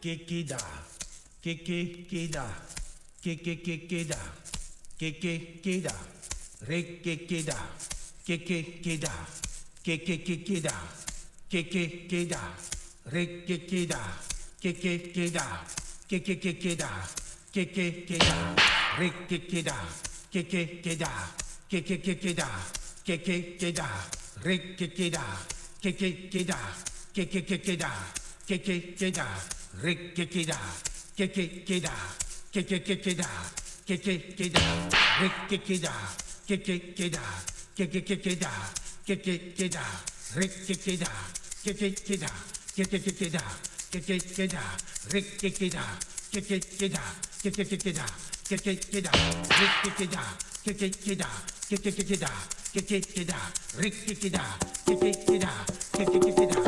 끼끼끼다 끼끼끼다 끼끼끼끼다 끼끼끼다. 끼끼끼다 끼끼끼다 끼끼끼다 끼끼끼다. 끼끼끼다 끼끼끼다 끼끼끼다 끼끼끼다. 끼끼끼다 끼끼끼다 끼끼끼다 끼끼끼다 끼끼끼다. 끼끼끼다 끼끼끼다 깨깨깨깨다. 깨깨깨다. 렉깨깨다. 깨깨깨다. 깨깨깨깨다. 깨깨깨다. 렉깨깨다. 깨깨깨다. 깨깨깨깨다. 깨깨깨다. 렉깨깨다. 깨깨깨다. 깨깨깨깨다. 깨깨깨다. 렉깨깨다. 깨깨깨다. 깨깨깨다. 깨깨깨다. 렉깨깨다. 깨깨깨다. 깨깨깨다. 깨깨깨다. 렉깨깨다 깨깨깨다. 깨깨깨다. 깨깨깨다.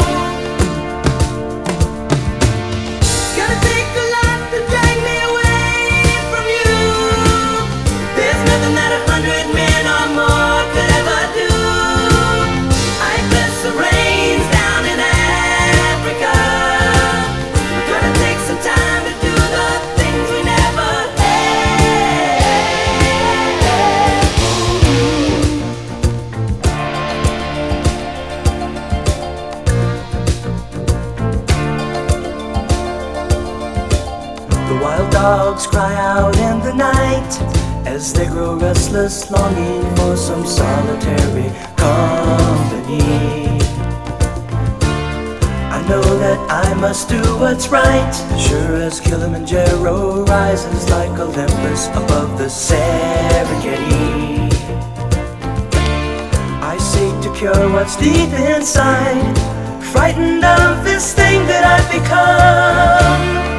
Olympus above the Serengeti. I seek to cure what's deep inside, frightened of this thing that I've become.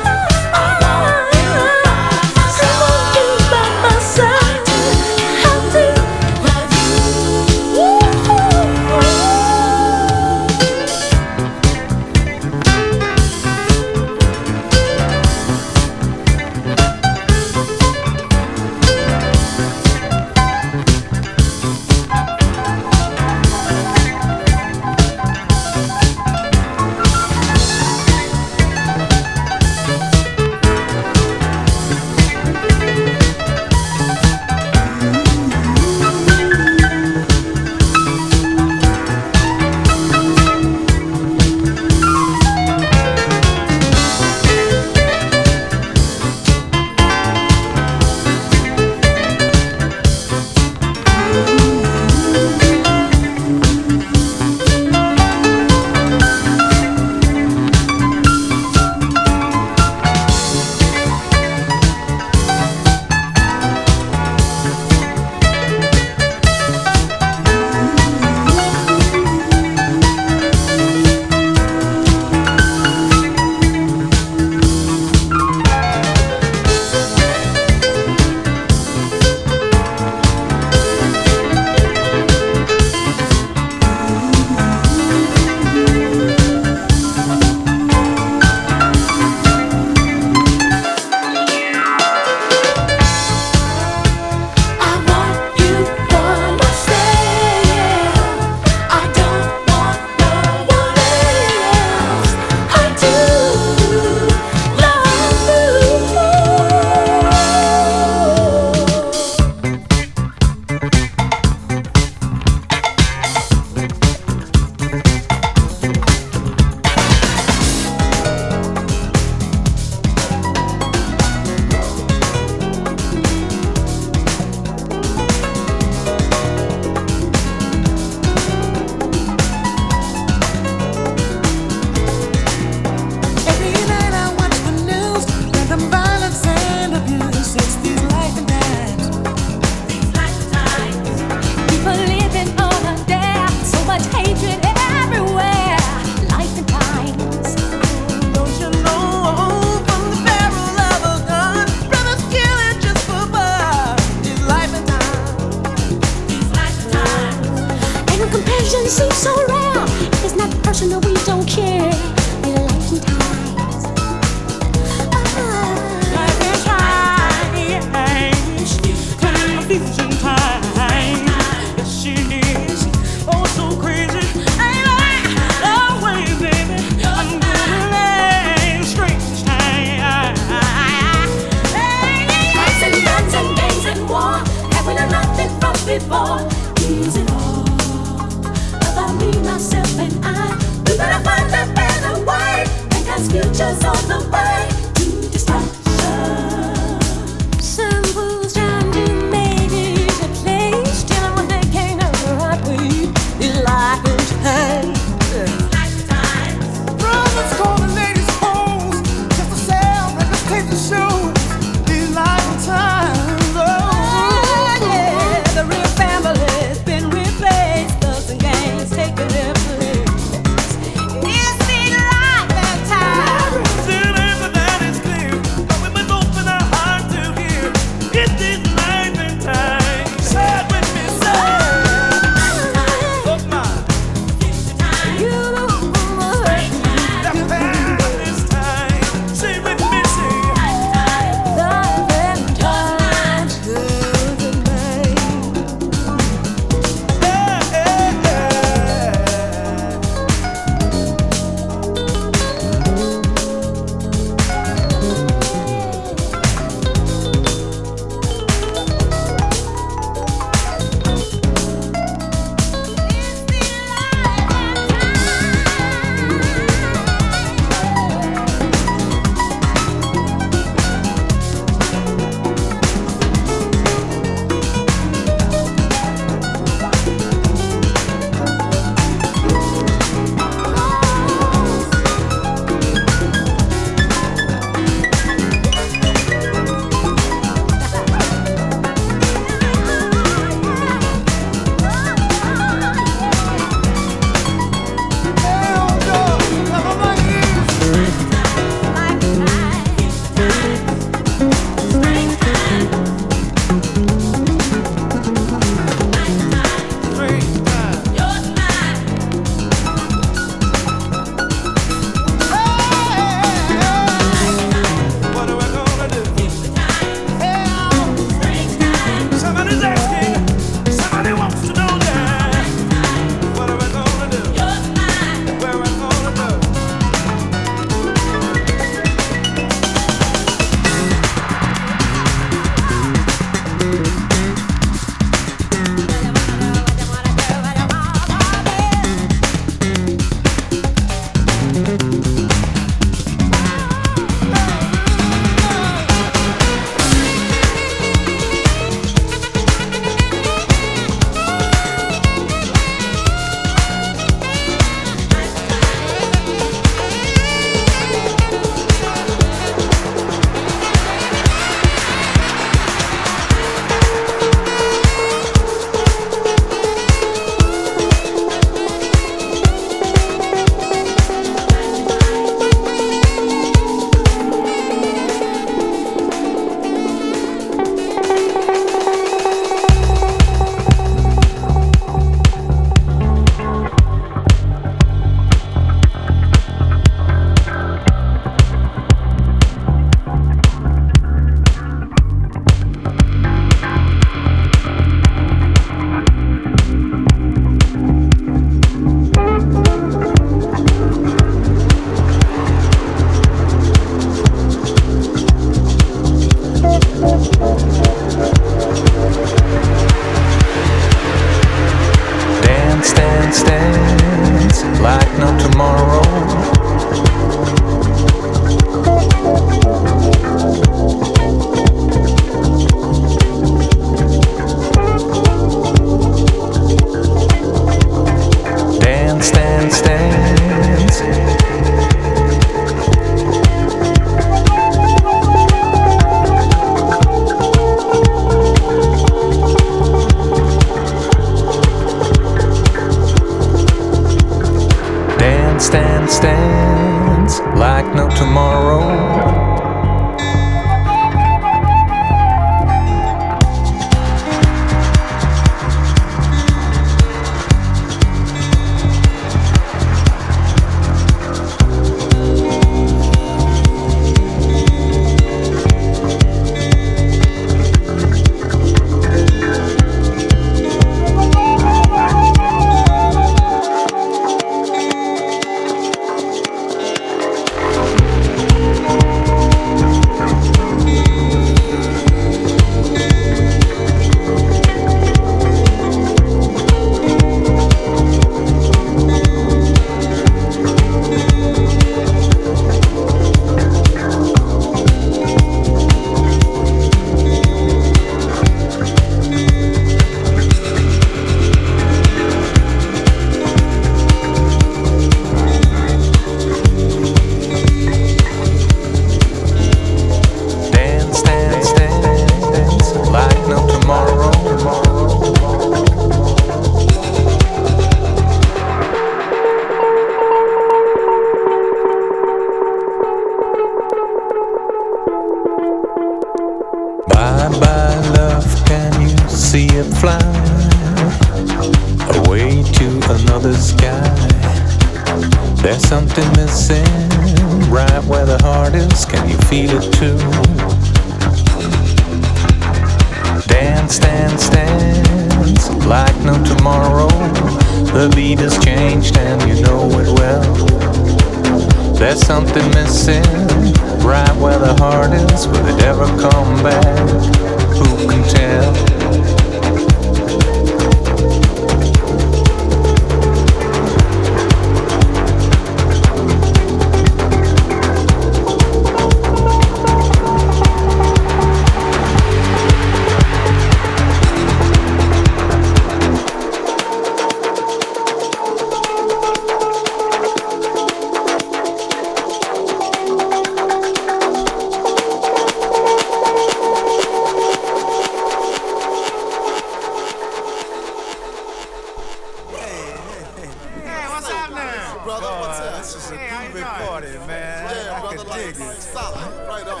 you man. Yeah, brother, I dig like, it. Solid, right on.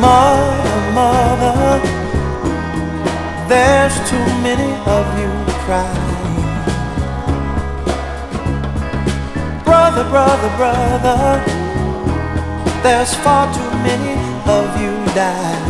Mother, mother, there's too many of you crying. Brother, brother, brother, there's far too many of you dying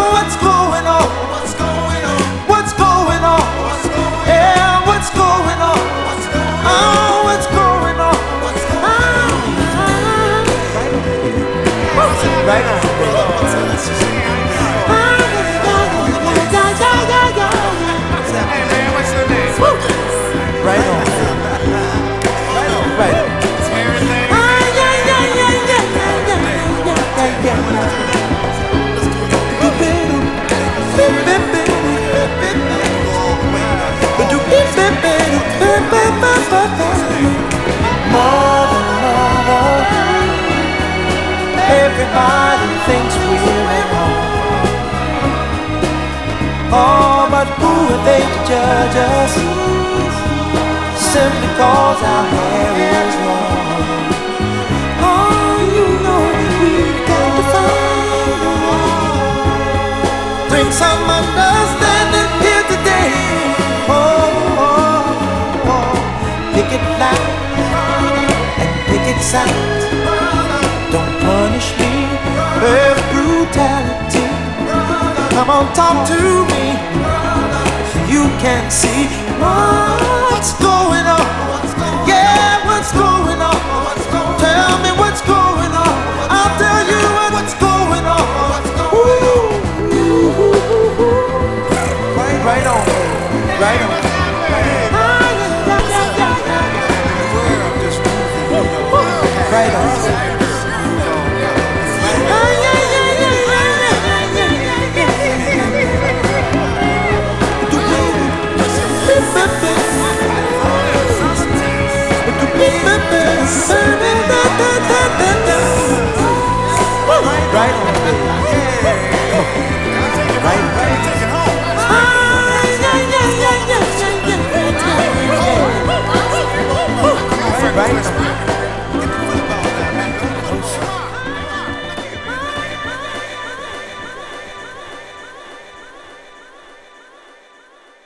Everybody thinks we're at home. Oh, but who are they to judge us? Simply cause our hair is long. Oh, you know we've got to find a some understanding here today. Oh, oh, oh. Pick it loud and pick it sound. Come on, talk to me. You can see what's going on. Right on.